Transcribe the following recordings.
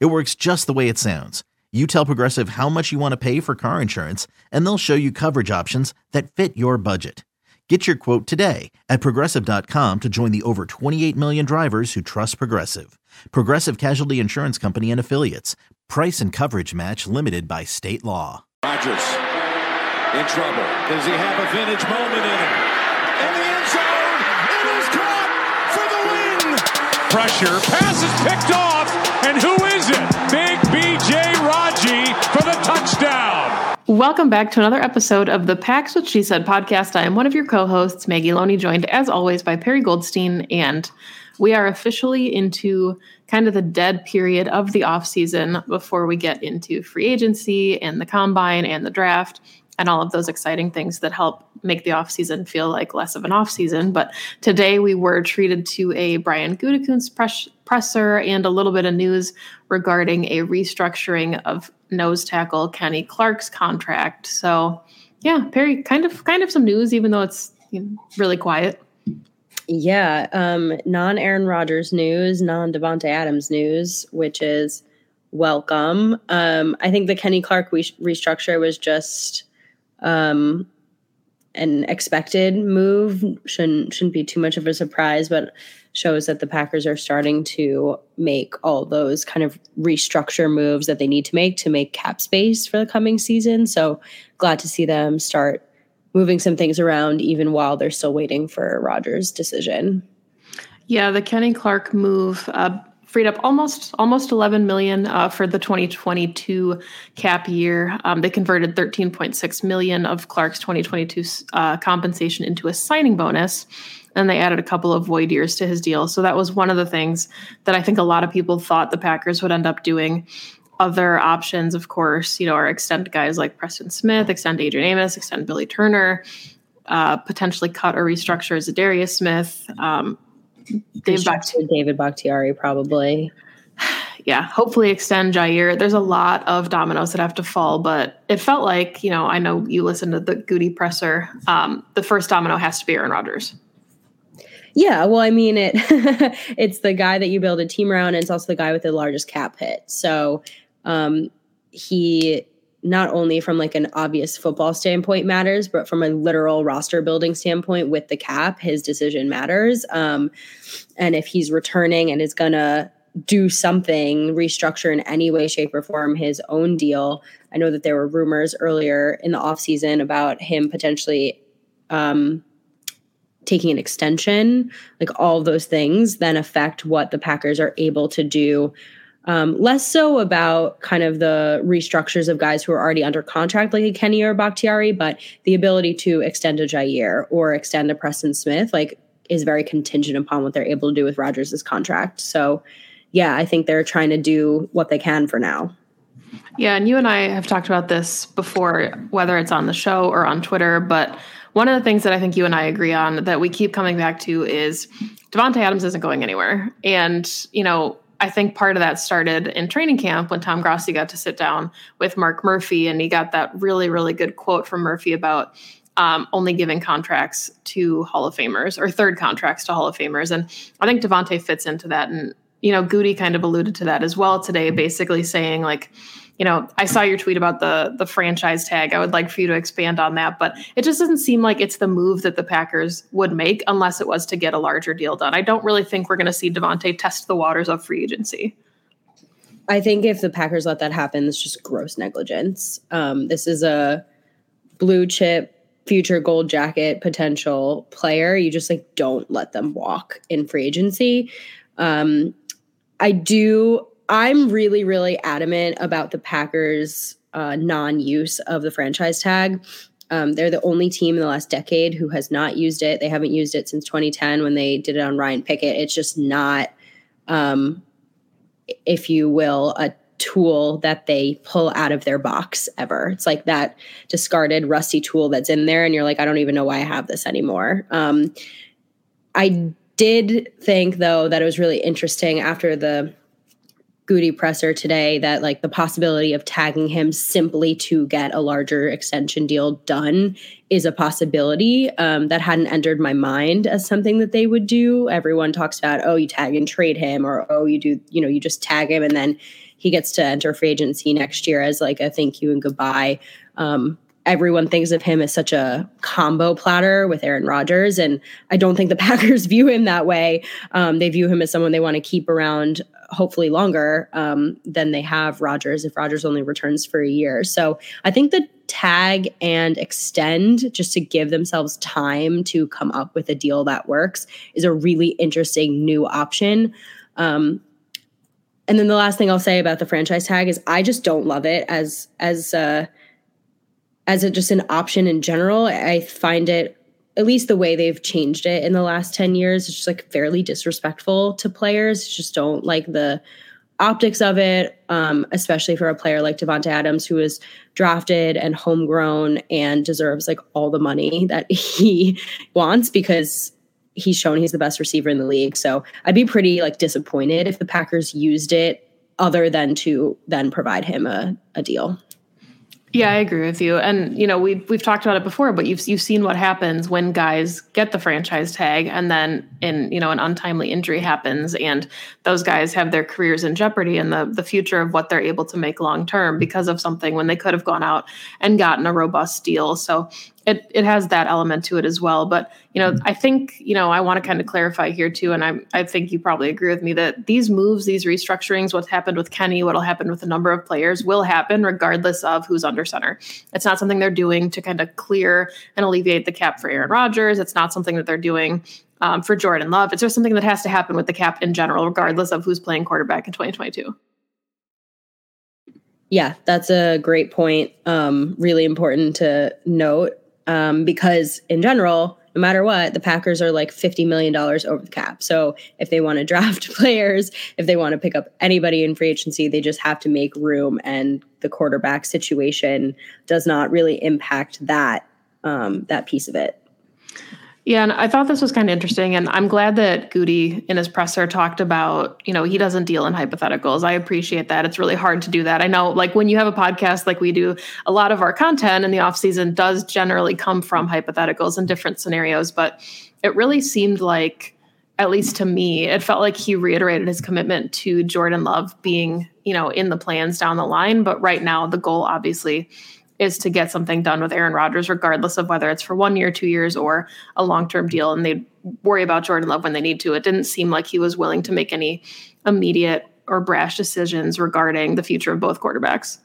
It works just the way it sounds. You tell Progressive how much you want to pay for car insurance, and they'll show you coverage options that fit your budget. Get your quote today at progressive.com to join the over 28 million drivers who trust Progressive. Progressive Casualty Insurance Company and Affiliates. Price and coverage match limited by state law. Rodgers in trouble. Does he have a vintage moment in him? In the end zone, it is caught for the win. Pressure, pass is picked off, and who is it? Big BJ Raji for the touchdown. Welcome back to another episode of the Pack's What She Said podcast. I am one of your co-hosts, Maggie Loney, joined as always by Perri Goldstein, and we are officially into kind of the dead period of the off season before we get into free agency and the combine and the draft and all of those exciting things that help make the off season feel like less of an off season. But today we were treated to a Brian Gutekunst press- presser and a little bit of news regarding a restructuring of nose tackle Kenny Clark's contract. So yeah, Perri, kind of kind of some news, even though it's you know, really quiet. Yeah, um, non Aaron Rodgers news, non Davante Adams news, which is welcome. Um, I think the Kenny Clark re- restructure was just um, an expected move. shouldn't shouldn't be too much of a surprise, but shows that the Packers are starting to make all those kind of restructure moves that they need to make to make cap space for the coming season. So glad to see them start moving some things around even while they're still waiting for Rodgers' decision. Yeah, the Kenny Clark move uh, freed up almost almost 11 million uh, for the 2022 cap year. Um, they converted 13.6 million of Clark's 2022 uh, compensation into a signing bonus, and they added a couple of void years to his deal. So that was one of the things that I think a lot of people thought the Packers would end up doing. Other options, of course, you know, are extend guys like Preston Smith, extend Adrian Amos, extend Billy Turner, uh, potentially cut or restructure Za'Darius Smith. Um, David, Bakhtiari, David Bakhtiari, probably. Yeah, hopefully extend Jaire. There's a lot of dominoes that have to fall, but it felt like, you know, I know you listened to the Goody presser. Um, the first domino has to be Aaron Rodgers. Yeah, well, I mean, it it's the guy that you build a team around, and it's also the guy with the largest cap hit. So um, he not only from like an obvious football standpoint matters, but from a literal roster building standpoint with the cap, his decision matters. Um, and if he's returning and is gonna do something, restructure in any way, shape, or form his own deal. I know that there were rumors earlier in the offseason about him potentially um, taking an extension, like all those things then affect what the Packers are able to do um, less so about kind of the restructures of guys who are already under contract, like a Kenny or Bakhtiari, but the ability to extend a Jaire or extend a Preston Smith, like, is very contingent upon what they're able to do with Rodgers' contract. So, yeah, I think they're trying to do what they can for now. Yeah, and you and I have talked about this before, whether it's on the show or on Twitter, but one of the things that I think you and I agree on that we keep coming back to is Davante Adams isn't going anywhere. And, you know, I think part of that started in training camp when Tom Grassi got to sit down with Mark Murphy, and he got that really, really good quote from Murphy about um, only giving contracts to Hall of Famers or third contracts to Hall of Famers. And I think Davante fits into that. And, you know, Goody kind of alluded to that as well today, basically saying, like, you know, I saw your tweet about the the franchise tag. I would like for you to expand on that, but it just doesn't seem like it's the move that the Packers would make unless it was to get a larger deal done. I don't really think we're going to see Davante test the waters of free agency. I think if the Packers let that happen, it's just gross negligence. Um, this is a blue chip future gold jacket potential player. You just like don't let them walk in free agency. Um, I do I'm really, really adamant about the Packers' uh, non use of the franchise tag. Um, they're the only team in the last decade who has not used it. They haven't used it since 2010 when they did it on Ryan Pickett. It's just not, um, if you will, a tool that they pull out of their box ever. It's like that discarded rusty tool that's in there, and you're like, I don't even know why I have this anymore. Um, I did think though that it was really interesting after the Goody presser today that like the possibility of tagging him simply to get a larger extension deal done is a possibility um, that hadn't entered my mind as something that they would do. Everyone talks about oh you tag and trade him or oh you do you know you just tag him and then he gets to enter free agency next year as like a thank you and goodbye. Um, everyone thinks of him as such a combo platter with Aaron Rodgers. And I don't think the Packers view him that way. Um, they view him as someone they want to keep around hopefully longer um, than they have Rodgers if Rodgers only returns for a year. So I think the tag and extend just to give themselves time to come up with a deal that works is a really interesting new option. Um, and then the last thing I'll say about the franchise tag is I just don't love it as as uh, as a, just an option in general. I find it at least the way they've changed it in the last 10 years it's just like fairly disrespectful to players. Just don't like the optics of it, um, especially for a player like Davante Adams, who is drafted and homegrown and deserves like all the money that he wants because he's shown he's the best receiver in the league. So I'd be pretty like disappointed if the Packers used it other than to then provide him a, a deal. Yeah, I agree with you. And you know, we've we've talked about it before, but you've you've seen what happens when guys get the franchise tag and then in, you know, an untimely injury happens and those guys have their careers in jeopardy and the the future of what they're able to make long term because of something when they could have gone out and gotten a robust deal. So it it has that element to it as well. But you know, I think you know I want to kind of clarify here too, and I I think you probably agree with me that these moves, these restructurings, what's happened with Kenny, what'll happen with a number of players, will happen regardless of who's under center. It's not something they're doing to kind of clear and alleviate the cap for Aaron Rodgers. It's not something that they're doing um, for Jordan Love. It's just something that has to happen with the cap in general, regardless of who's playing quarterback in 2022. Yeah, that's a great point. Um, really important to note um, because in general, no matter what, the Packers are like $50 million over the cap. So if they want to draft players, if they want to pick up anybody in free agency, they just have to make room. And the quarterback situation does not really impact that um, that piece of it. Yeah, and I thought this was kind of interesting. And I'm glad that Goody in his presser talked about, you know, he doesn't deal in hypotheticals. I appreciate that. It's really hard to do that. I know, like, when you have a podcast like we do, a lot of our content in the off season does generally come from hypotheticals and different scenarios. But it really seemed like, at least to me, it felt like he reiterated his commitment to Jordan Love being, you know, in the plans down the line. But right now, the goal obviously is to get something done with Aaron Rodgers, regardless of whether it's for one year, two years, or a long term deal. And they worry about Jordan Love when they need to. It didn't seem like he was willing to make any immediate or brash decisions regarding the future of both quarterbacks.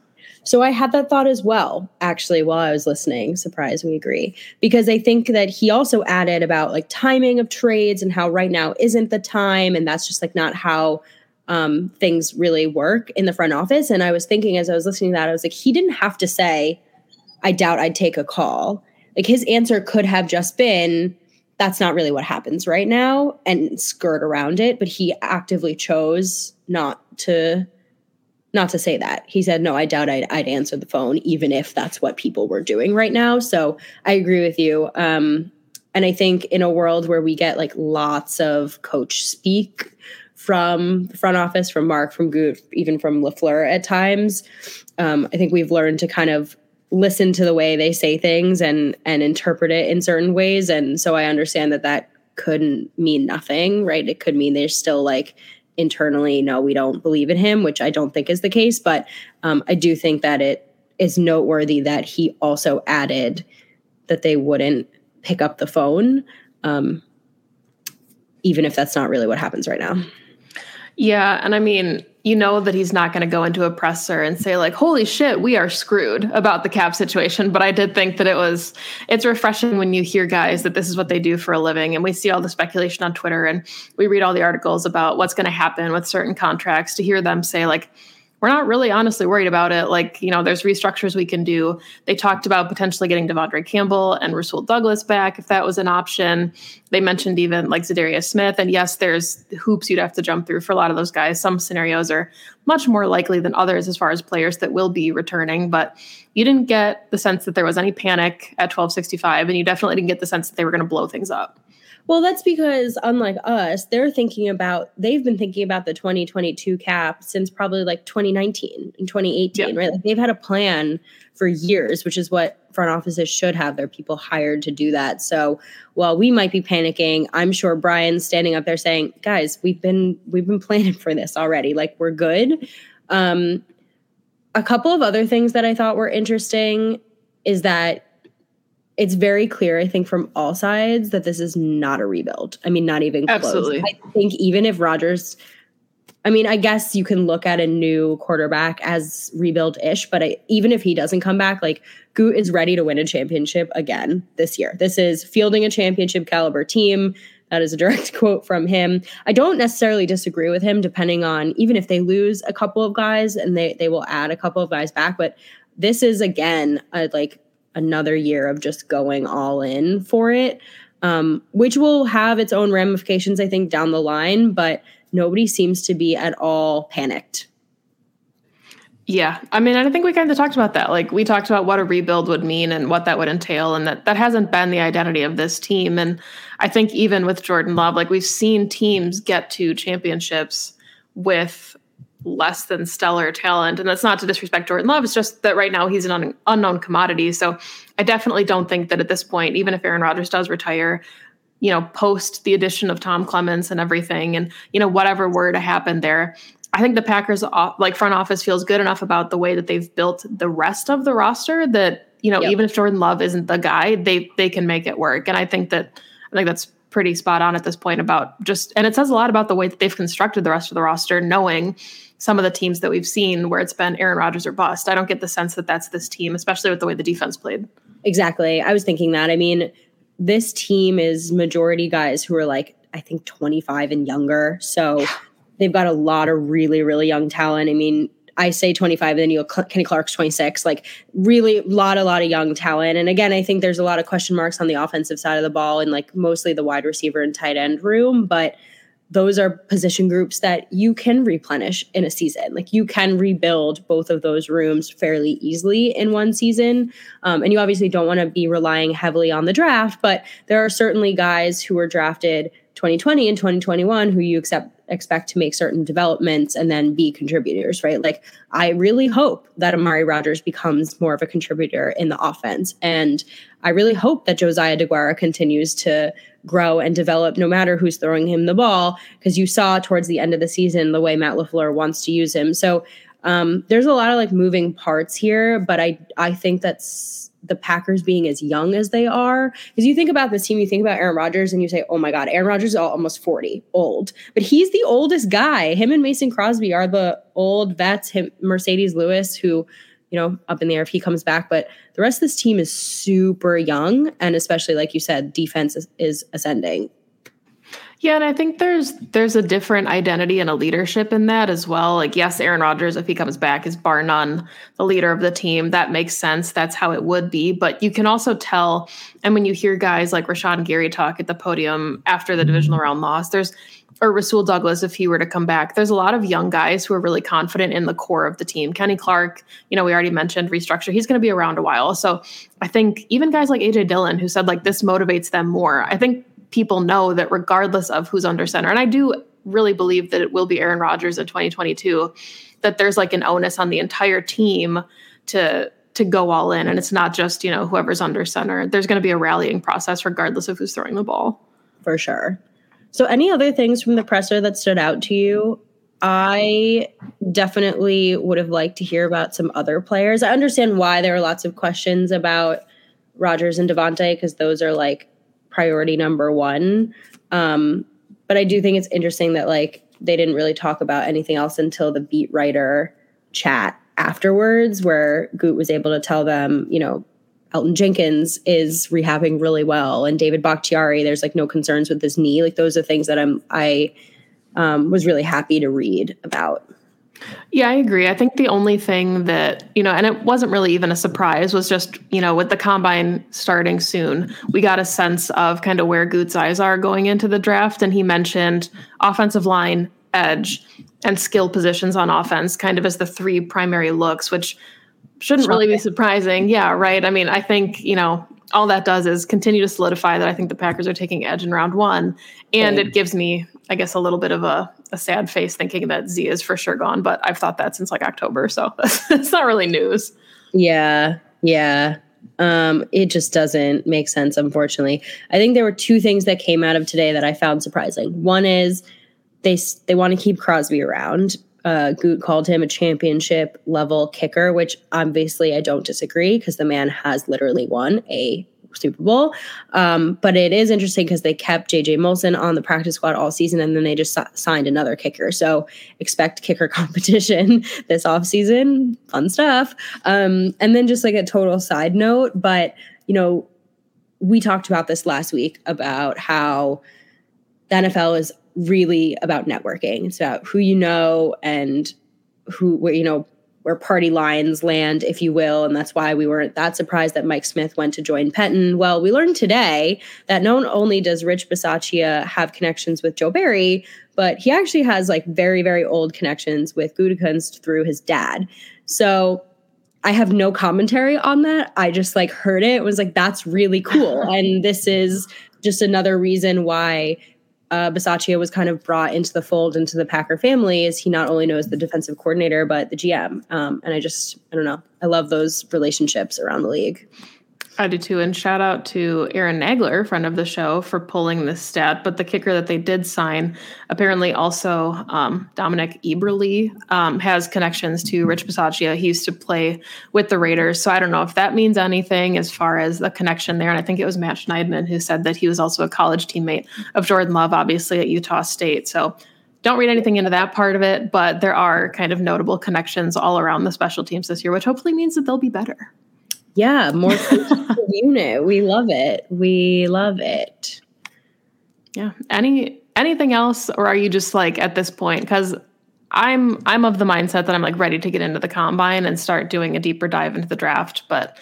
So I had that thought as well, actually, while I was listening. Surprise, we agree. Because I think that he also added about like timing of trades and how right now isn't the time. And that's just like not how um, things really work in the front office. And I was thinking as I was listening to that, I was like, he didn't have to say, I doubt I'd take a call. Like his answer could have just been, that's not really what happens right now and skirt around it. But he actively chose not to not to say that. He said, no, I doubt I'd, I'd answer the phone, even if that's what people were doing right now. So I agree with you. Um, and I think in a world where we get like lots of coach speak from the front office, from Mark, from Goot, even from LaFleur at times, um, I think we've learned to kind of listen to the way they say things and and interpret it in certain ways. And so i understand that that couldn't mean nothing right? It could mean they're still like internally no we don't believe in him which i don't think is the case. But um, i do think that it is noteworthy that he also added that they wouldn't pick up the phone um, even if that's not really what happens right now yeah and i mean you know that he's not going to go into a presser and say like holy shit we are screwed about the cap situation. But i did think that it was it's refreshing when you hear guys that this is what they do for a living and we see all the speculation on twitter and we read all the articles about what's going to happen with certain contracts to hear them say like we're not really honestly worried about it. Like, you know, there's restructures we can do. They talked about potentially getting De'Vondre Campbell and Rasul Douglas back if that was an option. They mentioned even like Za'Darius Smith. And yes, there's hoops you'd have to jump through for a lot of those guys. Some scenarios are much more likely than others as far as players that will be returning. But you didn't get the sense that there was any panic at 1265. And you definitely didn't get the sense that they were going to blow things up. Well, that's because unlike us, they're thinking about they've been thinking about the 2022 cap since probably like 2019 and 2018, yeah. right? Like they've had a plan for years, which is what front offices should have their people hired to do that. So while we might be panicking, I'm sure Brian's standing up there saying, "Guys, we've been we've been planning for this already. Like we're good." Um, a couple of other things that I thought were interesting is that it's very clear, I think, from all sides that this is not a rebuild. I mean, not even close. Absolutely. I think even if Rodgers, I mean, I guess you can look at a new quarterback as rebuild ish, but I, even if he doesn't come back, like Goot is ready to win a championship again this year. This is fielding a championship caliber team. That is a direct quote from him. I don't necessarily disagree with him, depending on even if they lose a couple of guys and they they will add a couple of guys back. But this is again a, like another year of just going all in for it, um, which will have its own ramifications, I think, down the line. But nobody seems to be at all panicked. Yeah, I mean, I think we kind of talked about that. Like we talked about what a rebuild would mean and what that would entail, and that that hasn't been the identity of this team. And I think even with Jordan Love, like we've seen teams get to championships with less than stellar talent. And that's not to disrespect Jordan Love. It's just that right now he's an un- unknown commodity. So I definitely don't think that at this point, even if Aaron Rodgers does retire, you know, post the addition of Tom Clements and everything, and you know whatever were to happen there, I think the Packers like front office feels good enough about the way that they've built the rest of the roster that you know yep. even if Jordan Love isn't the guy, they they can make it work. And I think that I think that's pretty spot on at this point about just and it says a lot about the way that they've constructed the rest of the roster, knowing some of the teams that we've seen where it's been Aaron Rodgers or bust. I don't get the sense that that's this team, especially with the way the defense played. Exactly. I was thinking that. I mean, this team is majority guys who are like, I think 25 and younger. So they've got a lot of really, really young talent. I mean, I say 25 and then you go Kenny Clark's 26 like really a lot a lot of young talent and again I think there's a lot of question marks on the offensive side of the ball and like mostly the wide receiver and tight end room but those are position groups that you can replenish in a season. Like you can rebuild both of those rooms fairly easily in one season. Um, and you obviously don't want to be relying heavily on the draft, but there are certainly guys who were drafted 2020 and 2021 who you accept expect to make certain developments and then be contributors, right? Like I really hope that Amari Rodgers becomes more of a contributor in the offense. And I really hope that Josiah Deguara continues to grow and develop no matter who's throwing him the ball because you saw towards the end of the season the way Matt LaFleur wants to use him. So um, there's a lot of like moving parts here, but I I think that's the Packers being as young as they are. Because you think about this team, you think about Aaron Rodgers, and you say, "Oh my God, Aaron Rodgers is almost forty, old." But he's the oldest guy. Him and Mason Crosby are the old vets. Him, Marcedes Lewis, who you know, up in the air if he comes back. But the rest of this team is super young, and especially like you said, defense is, is ascending. Yeah, and I think there's there's a different identity and a leadership in that as well. Like, yes, Aaron Rodgers, if he comes back, is bar none the leader of the team. That makes sense. That's how it would be. But you can also tell, and when you hear guys like Rashan Gary talk at the podium after the divisional mm-hmm. round loss, there's or Rasul Douglas, if he were to come back, there's a lot of young guys who are really confident in the core of the team. Kenny Clark, you know, we already mentioned restructure. He's going to be around a while. So I think even guys like AJ Dillon, who said like this motivates them more, I think people know that regardless of who's under center, and I do really believe that it will be Aaron Rodgers in 2022, that there's like an onus on the entire team to to go all in and it's not just you know whoever's under center there's going to be a rallying process regardless of who's throwing the ball for sure so, any other things from the presser that stood out to you? I definitely would have liked to hear about some other players. I understand why there are lots of questions about Rodgers and Davante because those are like priority number one. Um, but I do think it's interesting that like they didn't really talk about anything else until the beat writer chat afterwards, where Goot was able to tell them, you know, Elgton Jenkins is rehabbing really well, and David Bakhtiari, there's like no concerns with his knee. Like those are things that I'm I um, was really happy to read about. Yeah, I agree. I think the only thing that, you know, and it wasn't really even a surprise, was just, you know, with the combine starting soon, we got a sense of kind of where Goot's eyes are going into the draft. And he mentioned offensive line, edge, and skill positions on offense kind of as the three primary looks, which shouldn't really be surprising. Yeah, right. I mean, I think, you know, all that does is continue to solidify that I think the Packers are taking edge in round one. And it gives me, I guess, a little bit of a, a sad face thinking that Z is for sure gone. But I've thought that since like October. So it's not really news. Yeah. Yeah. Um, it just doesn't make sense, unfortunately. I think there were two things that came out of today that I found surprising. One is they they want to keep Crosby around uh, Goot called him a championship level kicker, which obviously I don't disagree because the man has literally won a Super Bowl. Um, but it is interesting because they kept JJ Molson on the practice squad all season and then they just signed another kicker. So expect kicker competition this offseason. Fun stuff. Um, and then just like a total side note, but you know, we talked about this last week about how the NFL is really about networking. It's about who you know and who you know where party lines land, if you will. And that's why we weren't that surprised that Mike Smith went to join Pettine. Well, we learned today that not only does Rich Bisaccia have connections with Joe Barry, but he actually has like very, very old connections with Gutekunst through his dad. So I have no commentary on that. I just like heard it, it was like, that's really cool. and this is just another reason why uh, Bisaccia was kind of brought into the fold into the Packer family is he not only knows the defensive coordinator but the GM. Um, and I just I don't know I love those relationships around the league. I do too. And shout out to Aaron Nagler, friend of the show, for pulling this stat. But the kicker that they did sign, apparently also um, Dominik Eberle, um, has connections to Rich Bisaccia. He used to play with the Raiders. So I don't know if that means anything as far as the connection there. And I think it was Matt Schneidman who said that he was also a college teammate of Jordan Love, obviously at Utah State. So don't read anything into that part of it, but there are kind of notable connections all around the special teams this year, which hopefully means that they'll be better. Yeah, more unit. We love it. We love it. Yeah. Any anything else, or are you just like at this point? Because I'm I'm of the mindset that I'm like ready to get into the combine and start doing a deeper dive into the draft, but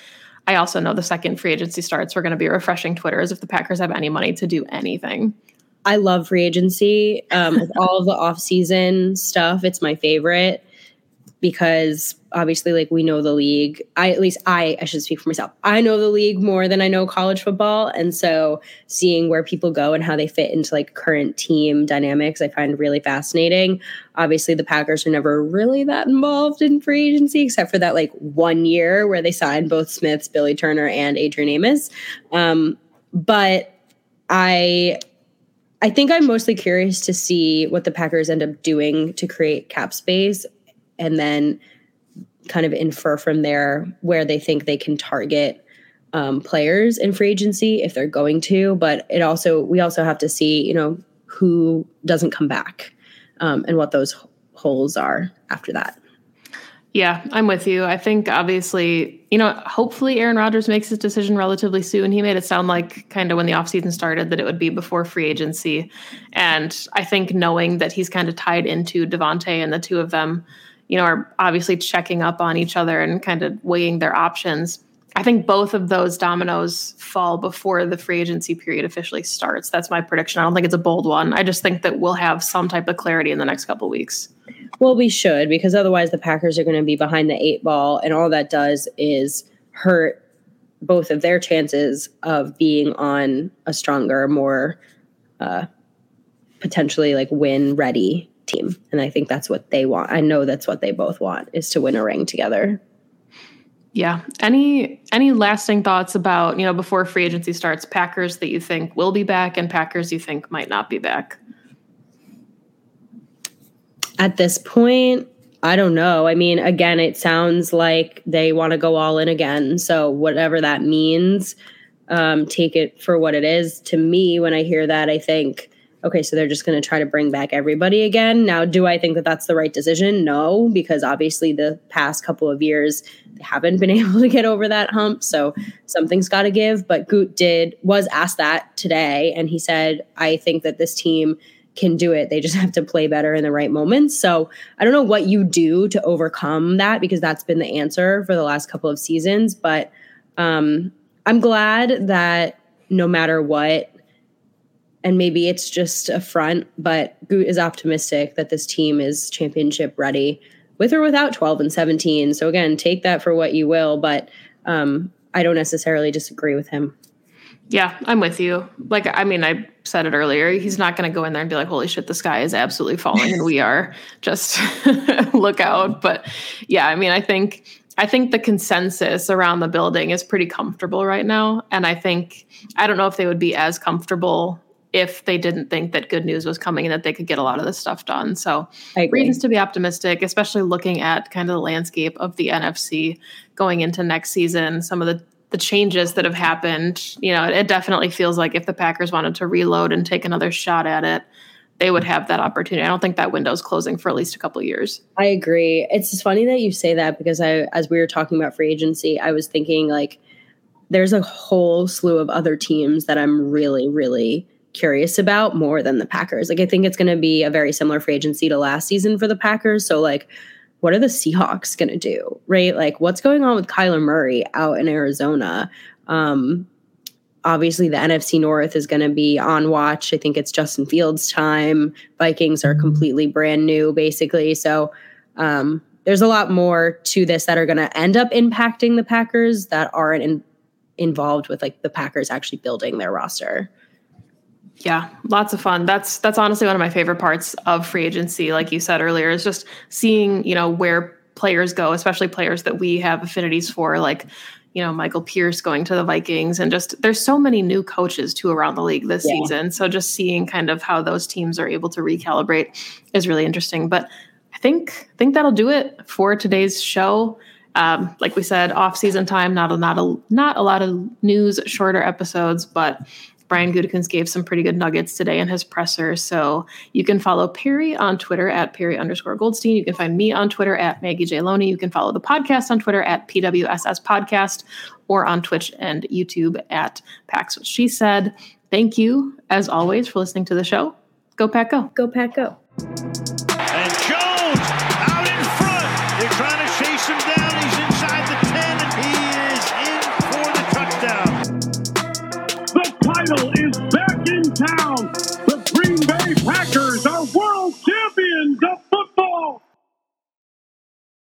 I also know the second free agency starts, we're going to be refreshing Twitter as if the Packers have any money to do anything. I love free agency. Um, with all of the off season stuff, it's my favorite because obviously like we know the league. I at least i i should speak for myself. I know the league more than i know college football. And so seeing where people go and how they fit into like current team dynamics i find really fascinating. Obviously the packers are never really that involved in free agency except for that like one year where they signed both smiths billy turner and adrian amos. Um, but i I think I'm mostly curious to see what the Packers end up doing to create cap space and then kind of infer from there where they think they can target um, players in free agency if they're going to. But it also we also have to see you know who doesn't come back um, and what those holes are after that. Yeah, I'm with you. I think obviously, you know, hopefully Aaron Rodgers makes his decision relatively soon. He made it sound like kind of when the offseason started that it would be before free agency. And I think knowing that he's kind of tied into Davante and the two of them you know, are obviously checking up on each other and kind of weighing their options. I think both of those dominoes fall before the free agency period officially starts. That's my prediction. I don't think it's a bold one. I just think that we'll have some type of clarity in the next couple weeks. Well, we should because otherwise the Packers are going to be behind the eight ball, and all that does is hurt both of their chances of being on a stronger, more uh, potentially like win ready team. And I think that's what they want. I know that's what they both want is to win a ring together. Yeah. Any any lasting thoughts about, you know, before free agency starts, Packers that you think will be back and Packers you think might not be back? At this point, I don't know. I mean, again, it sounds like they want to go all in again. So whatever that means, um, take it for what it is. To me, when I hear that, I think okay, so they're just going to try to bring back everybody again. Now, do I think that that's the right decision? No, because obviously the past couple of years they haven't been able to get over that hump. So something's got to give. But Goot did was asked that today, and he said, "I think that this team can do it. They just have to play better in the right moments. So I don't know what you do to overcome that because that's been the answer for the last couple of seasons. But um, I'm glad that no matter what, and maybe it's just a front, but Goot is optimistic that this team is championship ready with or without 12 and 17. So again, take that for what you will, but um, I don't necessarily disagree with him. Yeah, I'm with you. Like, I mean, I said it earlier. He's not going to go in there and be like, "Holy shit, the sky is absolutely falling," and we are. Just look out. But yeah, I mean, I think I think the consensus around the building is pretty comfortable right now, and I think I don't know if they would be as comfortable if they didn't think that good news was coming and that they could get a lot of this stuff done. So reasons to be optimistic, especially looking at kind of the landscape of the NFC going into next season. Some of the the changes that have happened, you know, it, it definitely feels like if the Packers wanted to reload and take another shot at it, they would have that opportunity. I don't think that window's closing for at least a couple years. I agree. It's funny that you say that because I as we were talking about free agency, I was thinking like there's a whole slew of other teams that I'm really really curious about more than the Packers. Like I think it's going to be a very similar free agency to last season for the Packers. So like what are the Seahawks going to do? Right? Like what's going on with Kyler Murray out in Arizona? Um obviously the NFC North is going to be on watch. I think it's Justin Fields time. Vikings are completely brand new basically. So um there's a lot more to this that are going to end up impacting the Packers that aren't in, involved with like the Packers actually building their roster. Yeah, lots of fun. That's that's honestly one of my favorite parts of free agency, like you said earlier, is just seeing, you know, where players go, especially players that we have affinities for, like, you know, Michael Pierce going to the Vikings and just there's so many new coaches too around the league this yeah. season. So just seeing kind of how those teams are able to recalibrate is really interesting. But I think I think that'll do it for today's show. Um, like we said, off season time, not a not a not a lot of news, shorter episodes, but Brian Gutekunst gave some pretty good nuggets today in his presser. So you can follow Perri on Twitter at Perri underscore Goldstein. You can find me on Twitter at Maggie J. Loney. You can follow the podcast on Twitter at PWSS Podcast or on Twitch and YouTube at Pack's What She Said. Thank you, as always, for listening to the show. Go Pack Go. Go Pack Go.